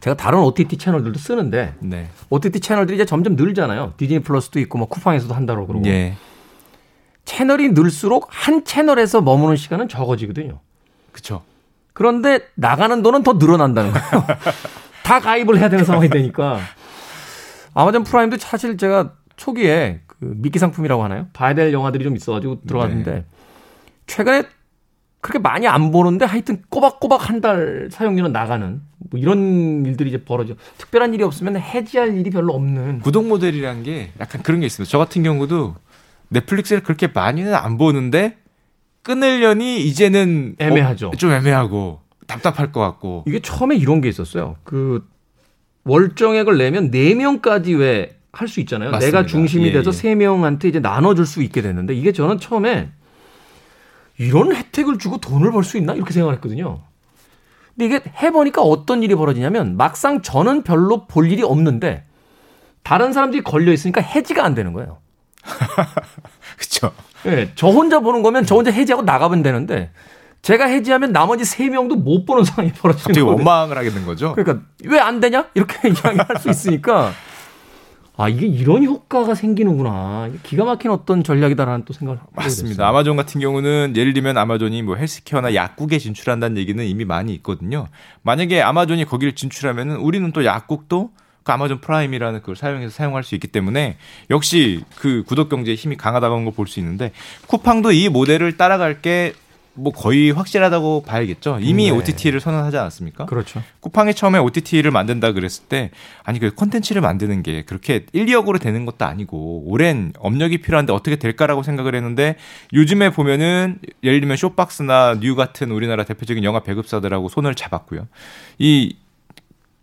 제가 다른 OTT 채널들도 쓰는데 네. OTT 채널들이 이제 점점 늘잖아요. 디즈니 플러스도 있고 뭐 쿠팡에서도 한다고 그러고. 예. 채널이 늘수록 한 채널에서 머무는 시간은 적어지거든요. 그렇죠. 그런데 나가는 돈은 더 늘어난다는 거예요. (laughs) 다 가입을 해야 되는 상황이 되니까 아마존 프라임도 사실 제가 초기에 그 미끼 상품이라고 하나요? 봐야 될 영화들이 좀 있어가지고 들어갔는데 네. 최근에 그렇게 많이 안 보는데 하여튼 꼬박꼬박 한 달 사용료는 나가는 뭐 이런 일들이 이제 벌어져. 특별한 일이 없으면 해지할 일이 별로 없는. 구독 모델이란 게 약간 그런 게 있습니다. 저 같은 경우도 넷플릭스를 그렇게 많이는 안 보는데 끊으려니 이제는 애매하죠. 어, 좀 애매하고 답답할 것 같고. 이게 처음에 이런 게 있었어요. 그 월정액을 내면 4명까지 왜 할 수 있잖아요. 맞습니다. 내가 중심이 예, 돼서 세 예. 명한테 이제 나눠줄 수 있게 됐는데 이게 저는 처음에 이런 혜택을 주고 돈을 벌 수 있나 이렇게 생각을 했거든요. 근데 이게 해보니까 어떤 일이 벌어지냐면 막상 저는 별로 볼 일이 없는데 다른 사람들이 걸려 있으니까 해지가 안 되는 거예요. (laughs) 그렇죠. 네, 저 혼자 보는 거면 저 혼자 해지하고 나가면 되는데 제가 해지하면 나머지 세 명도 못 보는 상황이 벌어지는 거예요. 원망을 하게 된 거죠. 그러니까 왜 안 되냐 이렇게 (laughs) 이야기할 수 있으니까 아 이게 이런 효과가 생기는구나. 기가 막힌 어떤 전략이다라는 또 생각을 맞습니다. 아마존 같은 경우는 예를 들면 아마존이 뭐 헬스케어나 약국에 진출한다는 얘기는 이미 많이 있거든요. 만약에 아마존이 거기를 진출하면은 우리는 또 약국도 그 아마존 프라임이라는 그걸 사용해서 사용할 수 있기 때문에 역시 그 구독 경제의 힘이 강하다는 걸 볼 수 있는데 쿠팡도 이 모델을 따라갈 게 뭐 거의 확실하다고 봐야겠죠. 이미 네. OTT를 선언하지 않았습니까? 그렇죠. 쿠팡이 처음에 OTT를 만든다 그랬을 때 아니 그 콘텐츠를 만드는 게 그렇게 1, 2억으로 되는 것도 아니고 오랜 업력이 필요한데 어떻게 될까라고 생각을 했는데 요즘에 보면은 예를 들면 쇼박스나 뉴 같은 우리나라 대표적인 영화 배급사들하고 손을 잡았고요. 이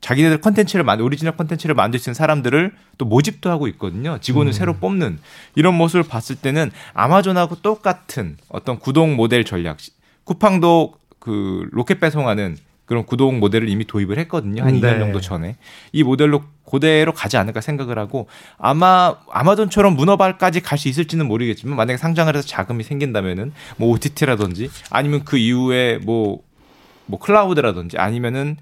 자기네들 컨텐츠를 만 오리지널 컨텐츠를 만들 수 있는 사람들을 또 모집도 하고 있거든요. 직원을 음. 새로 뽑는 이런 모습을 봤을 때는 아마존하고 똑같은 어떤 구독 모델 전략. 쿠팡도 그 로켓 배송하는 그런 구독 모델을 이미 도입을 했거든요. 한 네. 2년 정도 전에. 이 모델로 그대로 가지 않을까 생각을 하고 아마 아마존처럼 문어발까지 갈 수 있을지는 모르겠지만 만약에 상장을 해서 자금이 생긴다면은 뭐 OTT라든지 아니면 그 이후에 뭐뭐 뭐 클라우드라든지 아니면은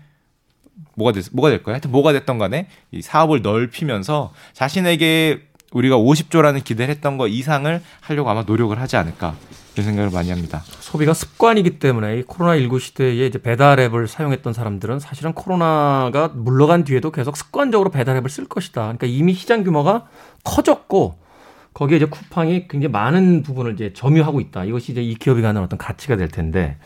뭐가 됐, 뭐가 될까요? 하여튼 뭐가 됐던 간에 이 사업을 넓히면서 자신에게 우리가 50조라는 기대를 했던 거 이상을 하려고 아마 노력을 하지 않을까 이런 생각을 많이 합니다. 소비가 습관이기 때문에 이 코로나19 시대에 이제 배달 앱을 사용했던 사람들은 사실은 코로나가 물러간 뒤에도 계속 습관적으로 배달 앱을 쓸 것이다. 그러니까 이미 시장 규모가 커졌고 거기에 이제 쿠팡이 굉장히 많은 부분을 이제 점유하고 있다. 이것이 이제 이 기업이 갖는 어떤 가치가 될 텐데.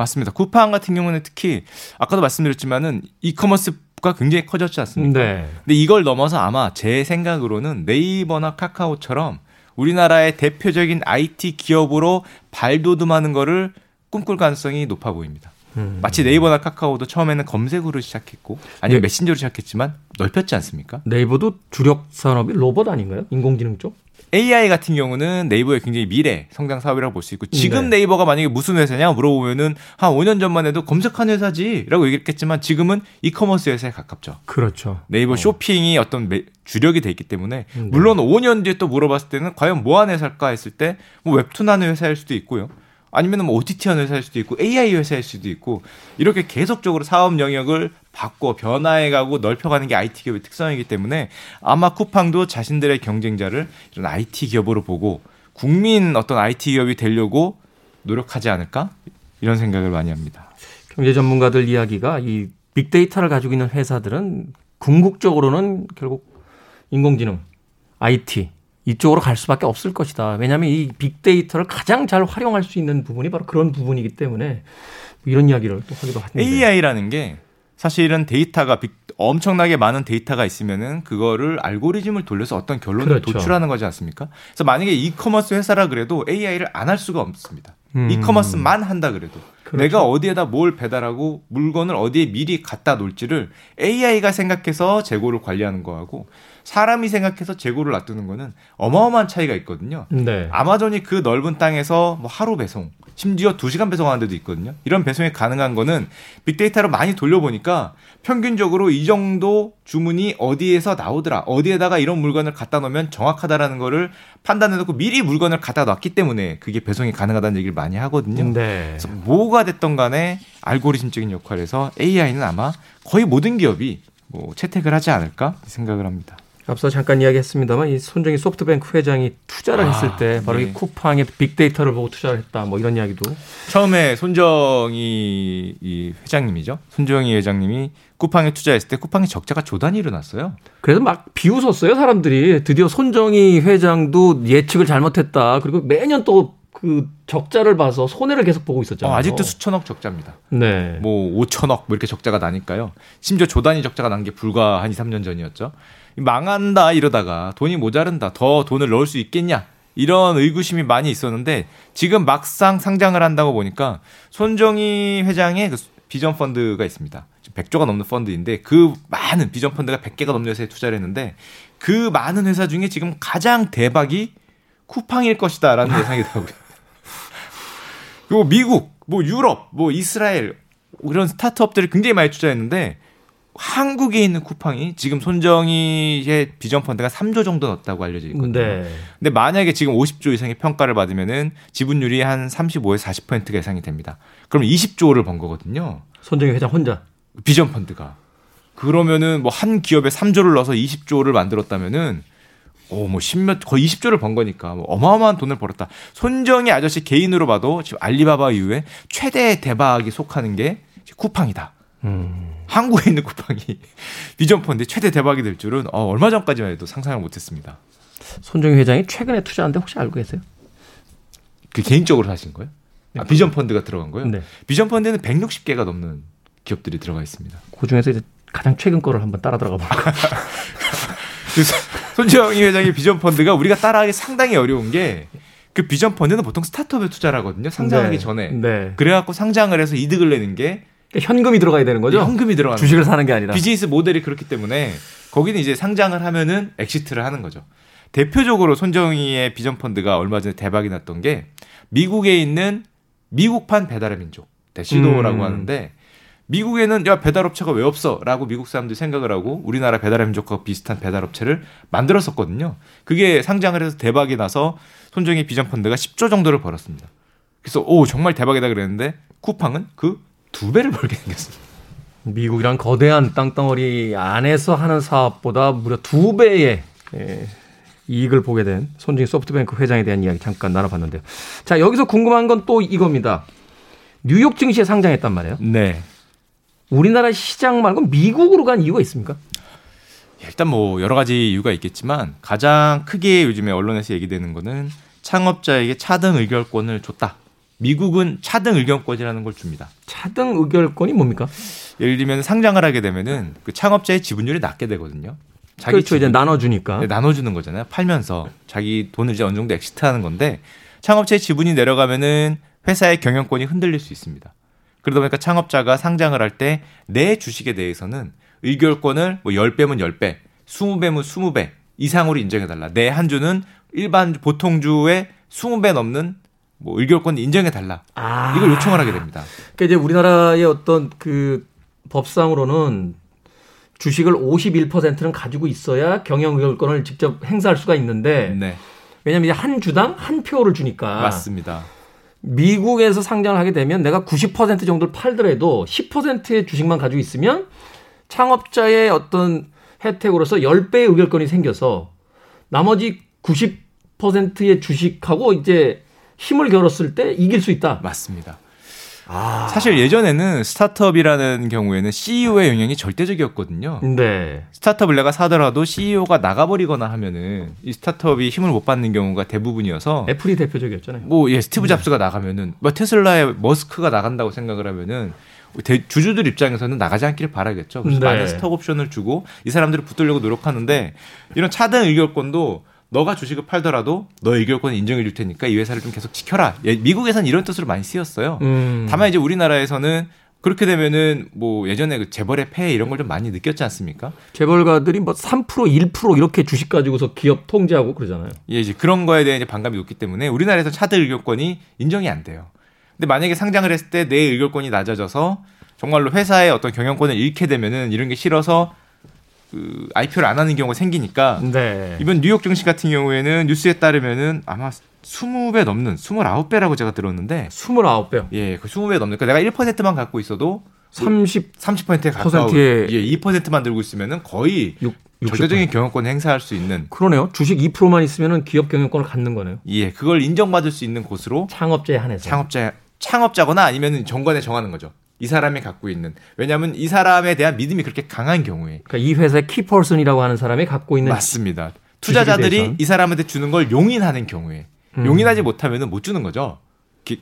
맞습니다. 쿠팡 같은 경우는 특히 아까도 말씀드렸지만은 e-commerce가 굉장히 커졌지 않습니까? 네. 근데 이걸 넘어서 아마 제 생각으로는 네이버나 카카오처럼 우리나라의 대표적인 IT 기업으로 발돋움하는 거를 꿈꿀 가능성이 높아 보입니다. 음. 마치 네이버나 카카오도 처음에는 검색으로 시작했고 아니면 네. 메신저로 시작했지만 넓혔지 않습니까? 네이버도 주력 산업이 로봇 아닌가요? 인공지능 쪽? AI 같은 경우는 네이버의 굉장히 미래 성장 사업이라고 볼 수 있고 지금 네. 네이버가 만약에 무슨 회사냐 물어보면은 한 5년 전만 해도 검색 회사지라고 얘기했겠지만 지금은 이커머스 회사에 가깝죠. 그렇죠. 네이버 어. 쇼핑이 어떤 매, 주력이 돼 있기 때문에 네. 물론 5년 뒤에 또 물어봤을 때는 과연 뭐 하는 회사일까 했을 때 뭐 웹툰 하는 회사일 수도 있고요. 아니면 뭐 OTT 하는 회사일 수도 있고 AI 회사일 수도 있고 이렇게 계속적으로 사업 영역을 바꿔 변화해가고 넓혀가는 게 IT 기업의 특성이기 때문에 아마 쿠팡도 자신들의 경쟁자를 이런 IT 기업으로 보고 국민 어떤 IT 기업이 되려고 노력하지 않을까 이런 생각을 많이 합니다. 경제 전문가들 이야기가 이 빅데이터를 가지고 있는 회사들은 궁극적으로는 결국 인공지능, IT 이쪽으로 갈 수밖에 없을 것이다. 왜냐하면 이 빅데이터를 가장 잘 활용할 수 있는 부분이 바로 그런 부분이기 때문에 이런 이야기를 또 하기도 하는데 AI라는 게 사실은 데이터가 빅, 엄청나게 많은 데이터가 있으면은 그거를 알고리즘을 돌려서 어떤 결론을 그렇죠. 도출하는 거지 않습니까? 그래서 만약에 이커머스 회사라 그래도 AI를 안 할 수가 없습니다. 음. 이커머스만 한다 그래도 그렇죠. 내가 어디에다 뭘 배달하고 물건을 어디에 미리 갖다 놓을지를 AI가 생각해서 재고를 관리하는 거하고 사람이 생각해서 재고를 놔두는 거는 어마어마한 차이가 있거든요. 네. 아마존이 그 넓은 땅에서 뭐 하루 배송, 심지어 2시간 배송하는 데도 있거든요. 이런 배송이 가능한 거는 빅데이터로 많이 돌려보니까 평균적으로 이 정도 주문이 어디에서 나오더라. 어디에다가 이런 물건을 갖다 놓으면 정확하다라는 거를 판단해 놓고 미리 물건을 갖다 놨기 때문에 그게 배송이 가능하다는 얘기를 많이 하거든요. 네. 그래서 뭐가 됐던 간에 알고리즘적인 역할에서 AI는 아마 거의 모든 기업이 뭐 채택을 하지 않을까 생각을 합니다. 앞서 잠깐 이야기했습니다만 이 손정희 소프트뱅크 회장이 투자를 아, 했을 때 바로 네. 이 쿠팡의 빅데이터를 보고 투자를 했다 뭐 이런 이야기도 처음에 손정희 이 회장님이죠 손정희 회장님이 쿠팡에 투자했을 때 쿠팡의 적자가 조단이 일어났어요. 그래서 막 비웃었어요 사람들이 드디어 손정희 회장도 예측을 잘못했다 그리고 매년 또그 적자를 봐서 손해를 계속 보고 있었잖아요. 어, 아직도 수천억 적자입니다. 네. 뭐 5천억 뭐 이렇게 적자가 나니까요. 심지어 조단위 적자가 난 게 불과 한 2, 3년 전이었죠. 망한다 이러다가 돈이 모자른다 더 돈을 넣을 수 있겠냐 이런 의구심이 많이 있었는데 지금 막상 상장을 한다고 보니까 손정희 회장의 그 비전 펀드가 있습니다. 100조가 넘는 펀드인데 그 많은 비전 펀드가 100개가 넘는 회사에 투자를 했는데 그 많은 회사 중에 지금 가장 대박이 쿠팡일 것이다라는 예상이 나오고요. 그리고 (laughs) 미국, 뭐 유럽, 뭐 이스라엘 이런 스타트업들이 굉장히 많이 투자했는데 한국에 있는 쿠팡이 지금 손정희의 비전 펀드가 3조 정도 넣었다고 알려져 있거든요. 네. 근데 만약에 지금 50조 이상의 평가를 받으면은 지분율이 한 35에서 40%가 예상이 됩니다. 그럼 20조를 번 거거든요. 손정희 회장 혼자 비전 펀드가 그러면은 뭐 한 기업에 3조를 넣어서 20조를 만들었다면은 오, 뭐, 십몇, 거의 20조를 번 거니까, 뭐 어마어마한 돈을 벌었다. 손정희 아저씨 개인으로 봐도 지금 알리바바 이후에 최대 대박이 속하는 게 쿠팡이다. 음. 한국에 있는 쿠팡이 (laughs) 비전펀드 최대 대박이 될 줄은 어, 얼마 전까지만 해도 상상을 못했습니다. 손정희 회장이 최근에 투자한데 혹시 알고 계세요? 그 개인적으로 하신 거예요? 네. 아, 비전펀드가 들어간 거예요? 네. 비전펀드는 160개가 넘는 기업들이 들어가 있습니다. 그 중에서 이제 가장 최근 거를 한번 따라 들어가 볼까요? (laughs) 손정희 회장의 비전펀드가 우리가 따라하기 상당히 어려운 게 그 비전펀드는 보통 스타트업에 투자를 하거든요. 상장하기 네. 전에. 네. 그래갖고 상장을 해서 이득을 내는 게 그러니까 현금이 들어가야 되는 거죠? 현금이 들어가 주식을 사는 게 아니라. 비즈니스 모델이 그렇기 때문에 거기는 이제 상장을 하면은 exit를 하는 거죠. 대표적으로 손정의의 비전 펀드가 얼마 전에 대박이 났던 게 미국에 있는 미국판 배달의 민족 대시도라고 음. 하는데 미국에는 야 배달업체가 왜 없어라고 미국 사람들이 생각을 하고 우리나라 배달의 민족과 비슷한 배달업체를 만들었었거든요. 그게 상장을 해서 대박이 나서 손정희 비전 펀드가 10조 정도를 벌었습니다. 그래서 오 정말 대박이다 그랬는데 쿠팡은 그 두 배를 벌게 생겼습니다. 미국이란 거대한 땅덩어리 안에서 하는 사업보다 무려 두 배의 예, 이익을 보게 된 손정희 소프트뱅크 회장에 대한 이야기 잠깐 나눠봤는데요. 자 여기서 궁금한 건 또 이겁니다. 뉴욕 증시에 상장했단 말이에요. 네. 우리나라 시장 말고 미국으로 간 이유가 있습니까? 일단 뭐 여러 가지 이유가 있겠지만 가장 크게 요즘에 언론에서 얘기되는 거는 창업자에게 차등 의결권을 줬다. 미국은 차등 의결권이라는 걸 줍니다. 차등 의결권이 뭡니까? 예를 들면 상장을 하게 되면은 그 창업자의 지분율이 낮게 되거든요. 자기 그렇죠. 이제 나눠주니까. 네, 나눠주는 거잖아요. 팔면서 자기 돈을 이제 어느 정도 exit하는 건데 창업자의 지분이 내려가면은 회사의 경영권이 흔들릴 수 있습니다. 그러다 보니까 창업자가 상장을 할 때 내 주식에 대해서는 의결권을 뭐 10배면 10배, 20배면 20배 이상으로 인정해달라. 내 한 주는 일반 보통 주의 20배 넘는 뭐 의결권 인정해 달라. 아. 이걸 요청을 하게 됩니다. 그러니까 이제 우리나라의 어떤 그 법상으로는 주식을 51%는 가지고 있어야 경영 의결권을 직접 행사할 수가 있는데 네. 왜냐하면 이제 한 주당 한 표를 주니까 맞습니다. 미국에서 상장을 하게 되면 내가 90% 정도를 팔더라도 10%의 주식만 가지고 있으면 창업자의 어떤 혜택으로서 10배의 의결권이 생겨서 나머지 90%의 주식하고 이제 힘을 겨뤘을 때 이길 수 있다. 맞습니다. 아. 사실 예전에는 스타트업이라는 경우에는 CEO의 영향이 절대적이었거든요. 네. 스타트업을 내가 사더라도 CEO가 나가버리거나 하면은 이 스타트업이 힘을 못 받는 경우가 대부분이어서 애플이 대표적이었잖아요. 뭐 예, 스티브 네. 잡스가 네. 나가면은 뭐 테슬라의 머스크가 나간다고 생각을 하면은 대, 주주들 입장에서는 나가지 않기를 바라겠죠. 그래서 네. 많은 스톡 옵션을 주고 이 사람들을 붙들려고 노력하는데 이런 차등 의결권도 너가 주식을 팔더라도 너의 의결권 인정해 줄 테니까 이 회사를 좀 계속 지켜라. 예, 미국에서는 이런 뜻으로 많이 쓰였어요. 음. 다만 이제 우리나라에서는 그렇게 되면은 뭐 예전에 그 재벌의 폐해 이런 걸 좀 많이 느꼈지 않습니까? 재벌가들이 뭐 3% 1% 이렇게 주식 가지고서 기업 통제하고 그러잖아요. 예, 이제 그런 거에 대한 이제 반감이 높기 때문에 우리나라에서 차드 의결권이 인정이 안 돼요. 근데 만약에 상장을 했을 때 내 의결권이 낮아져서 정말로 회사의 어떤 경영권을 잃게 되면은 이런 게 싫어서 그 IPO를 안 하는 경우가 생기니까 네. 이번 뉴욕 증시 같은 경우에는 뉴스에 따르면은 아마 20배 넘는 29배라고 제가 들었는데 29배요. 예, 그 20배 넘는. 그러니까 내가 1%만 갖고 있어도 30 30%에 가까운 예, 2%만 들고 있으면은 거의 6, 절대적인 경영권 행사할 수 있는 그러네요. 주식 2%만 있으면은 기업 경영권을 갖는 거네요. 예, 그걸 인정받을 수 있는 곳으로 창업자에 한해서 창업자 창업자거나 아니면은 정관에 정하는 거죠. 이 사람이 갖고 있는 왜냐하면 이 사람에 대한 믿음이 그렇게 강한 경우에 그러니까 이 회사의 키퍼슨이라고 하는 사람이 갖고 있는 맞습니다. 투자자들이 이 사람한테 주는 걸 용인하는 경우에 음. 용인하지 못하면은 못 주는 거죠.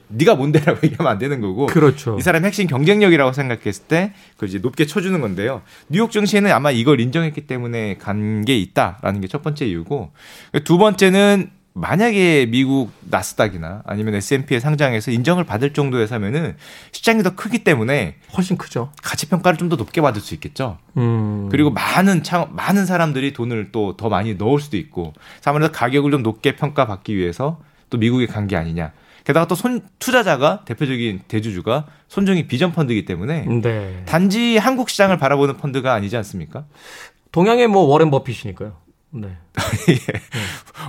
네가 뭔데라고 (laughs) 얘기하면 안 되는 거고 그렇죠. 이 사람 핵심 경쟁력이라고 생각했을 때 그걸 이제 높게 쳐주는 건데요. 뉴욕 증시는 아마 이걸 인정했기 때문에 간 게 있다라는 게 첫 번째 이유고 두 번째는 만약에 미국 나스닥이나 아니면 S&P에 상장해서 인정을 받을 정도의 사면은 시장이 더 크기 때문에 훨씬 크죠. 가치 평가를 좀 더 높게 받을 수 있겠죠. 음. 그리고 많은 창 많은 사람들이 돈을 또 더 많이 넣을 수도 있고 아무래도 가격을 좀 높게 평가받기 위해서 또 미국에 간 게 아니냐. 게다가 또 손, 투자자가 대표적인 대주주가 손정희 비전 펀드이기 때문에 네. 단지 한국 시장을 바라보는 펀드가 아니지 않습니까? 동양의 뭐 워렌 버핏이니까요. 네. (laughs) 예.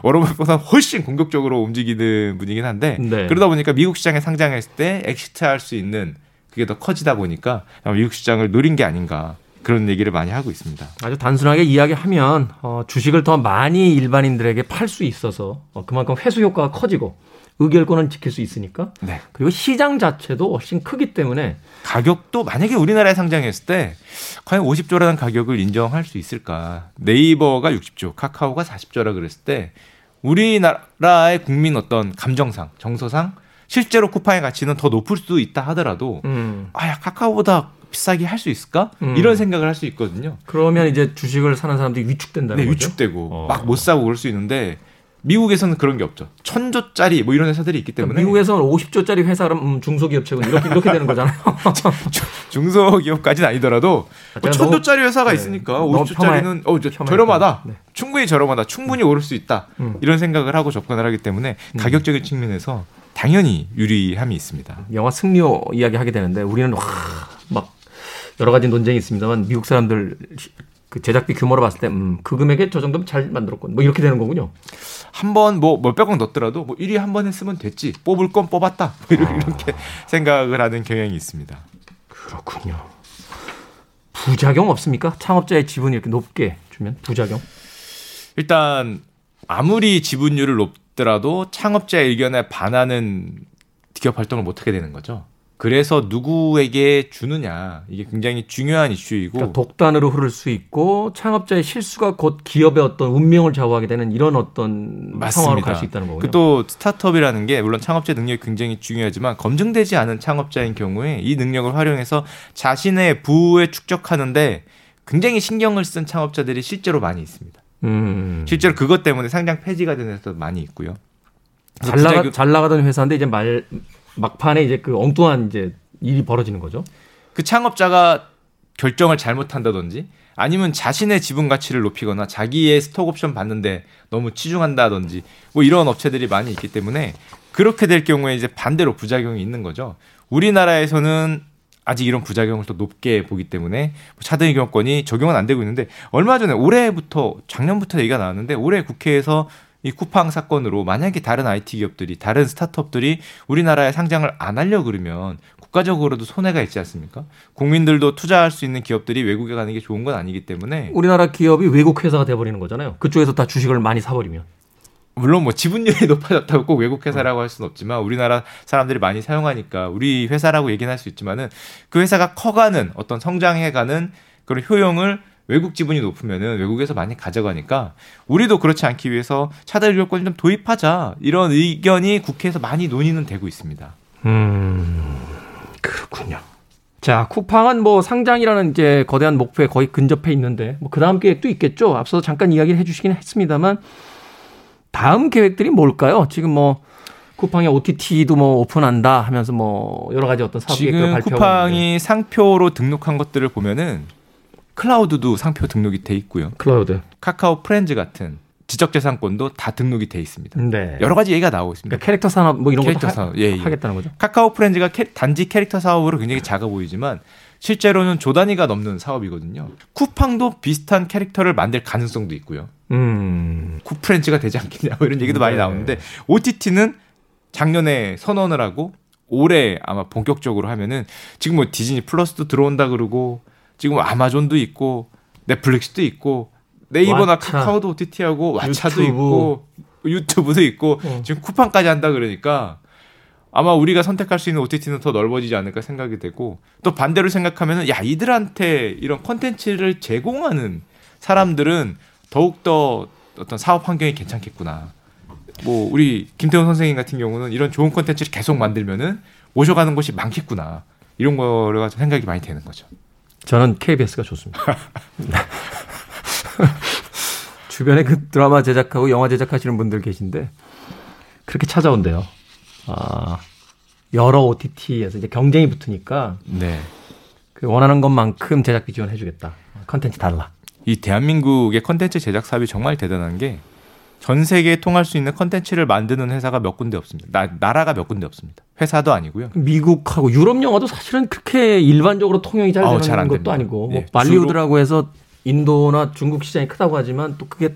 워런 버핏보다 훨씬 공격적으로 움직이는 분이긴 한데 네. 그러다 보니까 미국 시장에 상장했을 때 exit할 수 있는 그게 더 커지다 보니까 미국 시장을 노린 게 아닌가 그런 얘기를 많이 하고 있습니다. 아주 단순하게 이야기하면 어, 주식을 더 많이 일반인들에게 팔 수 있어서 어, 그만큼 회수 효과가 커지고 의결권은 지킬 수 있으니까. 네. 그리고 시장 자체도 훨씬 크기 때문에 가격도 만약에 우리나라에 상장했을 때 과연 50조라는 가격을 인정할 수 있을까? 네이버가 60조, 카카오가 40조라 그랬을 때 우리나라의 국민 어떤 감정상, 정서상 실제로 쿠팡의 가치는 더 높을 수도 있다 하더라도 음. 아야 카카오보다 비싸게 할 수 있을까? 음. 이런 생각을 할 수 있거든요. 그러면 이제 주식을 사는 사람들이 위축된다는 네, 거죠. 위축되고 어. 막못 사고 그럴 수 있는데 미국에서는 그런 게 없죠. 천조짜리 뭐 이런 회사들이 있기 때문에 미국에서는 50조짜리 회사는 음, 중소기업체군 이렇게 이렇게 되는 거잖아요. (laughs) 중소기업까지는 아니더라도 아, 뭐 천조짜리 회사가 네. 있으니까 50조짜리는 어, 저렴하다. 네. 충분히 저렴하다. 충분히 오를 수 있다. 음. 이런 생각을 하고 접근을 하기 때문에 음. 가격적인 측면에서 당연히 유리함이 있습니다. 영화 승리호 이야기 하게 되는데 우리는 와, 막 여러 가지 논쟁이 있습니다만 미국 사람들 그 제작비 규모로 봤을 때, 음, 그 금액에 저 정도면 잘 만들었군. 뭐 이렇게 되는 거군요. 한 번 뭐 몇백억 넣더라도 뭐 1위 한 번 했으면 됐지. 뽑을 건 뽑았다. 뭐 이렇게, 아. 이렇게 생각을 하는 경향이 있습니다. 그렇군요. 부작용 없습니까? 창업자의 지분이 이렇게 높게 주면 부작용? 일단 아무리 지분율을 높더라도 창업자의 의견에 반하는 기업 활동을 못 하게 되는 거죠. 그래서 누구에게 주느냐 이게 굉장히 중요한 이슈이고 그러니까 독단으로 흐를 수 있고 창업자의 실수가 곧 기업의 어떤 운명을 좌우하게 되는 이런 어떤 맞습니다. 상황으로 갈 수 있다는 거군요. 그 또 스타트업이라는 게 물론 창업자 능력이 굉장히 중요하지만 검증되지 않은 창업자인 경우에 이 능력을 활용해서 자신의 부에 축적하는데 굉장히 신경을 쓴 창업자들이 실제로 많이 있습니다. 음. 실제로 그것 때문에 상장 폐지가 되는 데도 많이 있고요. 잘 나가 잘 나가던 회사인데 이제 말 막판에 이제 그 엉뚱한 이제 일이 벌어지는 거죠. 그 창업자가 결정을 잘못한다든지 아니면 자신의 지분 가치를 높이거나 자기의 스톡 옵션 받는데 너무 치중한다든지 뭐 이런 업체들이 많이 있기 때문에 그렇게 될 경우에 이제 반대로 부작용이 있는 거죠. 우리나라에서는 아직 이런 부작용을 더 높게 보기 때문에 뭐 차등의 경권이 적용은 안 되고 있는데 얼마 전에 올해부터 작년부터 얘기가 나왔는데 올해 국회에서 이 쿠팡 사건으로 만약에 다른 IT 기업들이 다른 스타트업들이 우리나라에 상장을 안 하려 그러면 국가적으로도 손해가 있지 않습니까? 국민들도 투자할 수 있는 기업들이 외국에 가는 게 좋은 건 아니기 때문에 우리나라 기업이 외국 회사가 돼 버리는 거잖아요. 그쪽에서 다 주식을 많이 사 버리면. 물론 뭐 지분율이 (laughs) 높아졌다고 꼭 외국 회사라고 할 수는 없지만 우리나라 사람들이 많이 사용하니까 우리 회사라고 얘기는 할 수 있지만은 그 회사가 커가는 어떤 성장해가는 그런 효용을 외국 지분이 높으면은 외국에서 많이 가져가니까 우리도 그렇지 않기 위해서 차달 요건을 좀 도입하자 이런 의견이 국회에서 많이 논의는 되고 있습니다. 음, 그렇군요. 자, 쿠팡은 뭐 상장이라는 이제 거대한 목표에 거의 근접해 있는데 뭐 그 다음 계획도 있겠죠. 앞서 잠깐 이야기를 해주시긴 했습니다만 다음 계획들이 뭘까요? 지금 뭐 쿠팡의 OTT도 뭐 오픈한다 하면서 뭐 여러 가지 어떤 사업 계획들을 지금 발표하고 있는데. 쿠팡이 상표로 등록한 것들을 보면은 클라우드도 상표 등록이 돼 있고요. 클라우드. 카카오 프렌즈 같은 지적재산권도 다 등록이 돼 있습니다. 네. 여러 가지 얘기가 나오고 있습니다. 그러니까 캐릭터 산업 뭐 이런 캐릭터 것도 산업, 예, 예. 하, 겠다는 거죠. 카카오 프렌즈가 캐- 단지 캐릭터 사업으로 굉장히 작아 보이지만 실제로는 조 단위가 넘는 사업이거든요. 쿠팡도 비슷한 캐릭터를 만들 가능성도 있고요. 음. 쿠프렌즈가 되지 않겠냐 뭐 이런 얘기도 많이 네. 나오는데 OTT는 작년에 선언을 하고 올해 아마 본격적으로 하면은 지금 뭐 디즈니 플러스도 들어온다 그러고 지금 뭐 아마존도 있고 넷플릭스도 있고 네이버나 왓챠, 카카오도 OTT하고 왓챠도 유튜브. 있고 유튜브도 있고 어. 지금 쿠팡까지 한다 그러니까 아마 우리가 선택할 수 있는 OTT는 더 넓어지지 않을까 생각이 되고 또 반대로 생각하면은 야 이들한테 이런 콘텐츠를 제공하는 사람들은 더욱 더 어떤 사업 환경이 괜찮겠구나. 뭐 우리 김태훈 선생님 같은 경우는 이런 좋은 콘텐츠를 계속 만들면은 모셔가는 곳이 많겠구나. 이런 거를 가지고 생각이 많이 되는 거죠. 저는 KBS가 좋습니다. (laughs) 주변에 그 드라마 제작하고 영화 제작하시는 분들 계신데 그렇게 찾아온대요. 아, 여러 OTT에서 이제 경쟁이 붙으니까 네. 그 원하는 것만큼 제작비 지원해주겠다. 컨텐츠 달라. 이 대한민국의 컨텐츠 제작 사업이 정말 대단한 게 전 세계에 통할 수 있는 컨텐츠를 만드는 회사가 몇 군데 없습니다. 나, 나라가 몇 군데 없습니다. 회사도 아니고요. 미국하고 유럽 영화도 사실은 그렇게 일반적으로 통용이 잘 되는 잘 안 됩니다. 것도 아니고 뭐 예, 발리우드라고 해서 인도나 중국 시장이 크다고 하지만 또 그게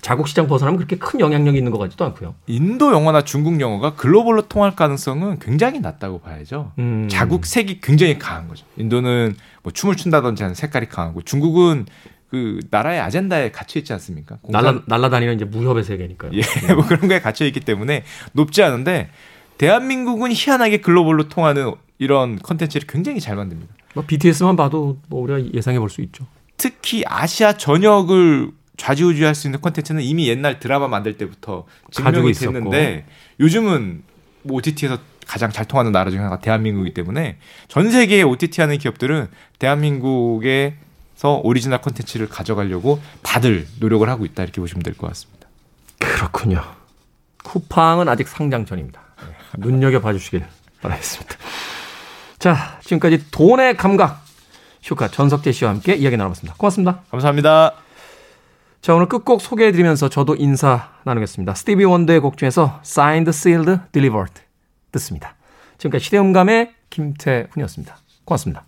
자국 시장 벗어나면 그렇게 큰 영향력이 있는 것 같지도 않고요. 인도 영어나 중국 영어가 글로벌로 통할 가능성은 굉장히 낮다고 봐야죠. 음. 자국 색이 굉장히 강한 거죠. 인도는 뭐 춤을 춘다든지 하는 색깔이 강하고 중국은 그 나라의 아젠다에 갇혀 있지 않습니까? 공산- 날라 날라다니는 이제 무협의 세계니까요. 예, (laughs) 뭐 그런 거에 갇혀 있기 때문에 높지 않은데 대한민국은 희한하게 글로벌로 통하는 이런 컨텐츠를 굉장히 잘 만듭니다. 뭐 BTS만 봐도 뭐 우리가 예상해 볼 수 있죠. 특히 아시아 전역을 좌지우지할 수 있는 컨텐츠는 이미 옛날 드라마 만들 때부터 증명이. 됐는데 요즘은 뭐 OTT에서 가장 잘 통하는 나라 중에 하나가 대한민국이기 때문에 전 세계의 OTT 하는 기업들은 대한민국에서 오리지널 컨텐츠를 가져가려고 다들 노력을 하고 있다 이렇게 보시면 될 것 같습니다. 그렇군요. 쿠팡은 아직 상장 전입니다. 네, 눈여겨 봐 주시길 바라겠습니다. 자, 지금까지 돈의 감각 슈카 전석재 씨와 함께 이야기 나눠봤습니다. 고맙습니다. 감사합니다. 자, 오늘 끝곡 소개해드리면서 저도 인사 나누겠습니다. 스티비 원더의 곡 중에서 Signed, Sealed, Delivered 듣습니다. 지금까지 시대음감의 김태훈이었습니다. 고맙습니다.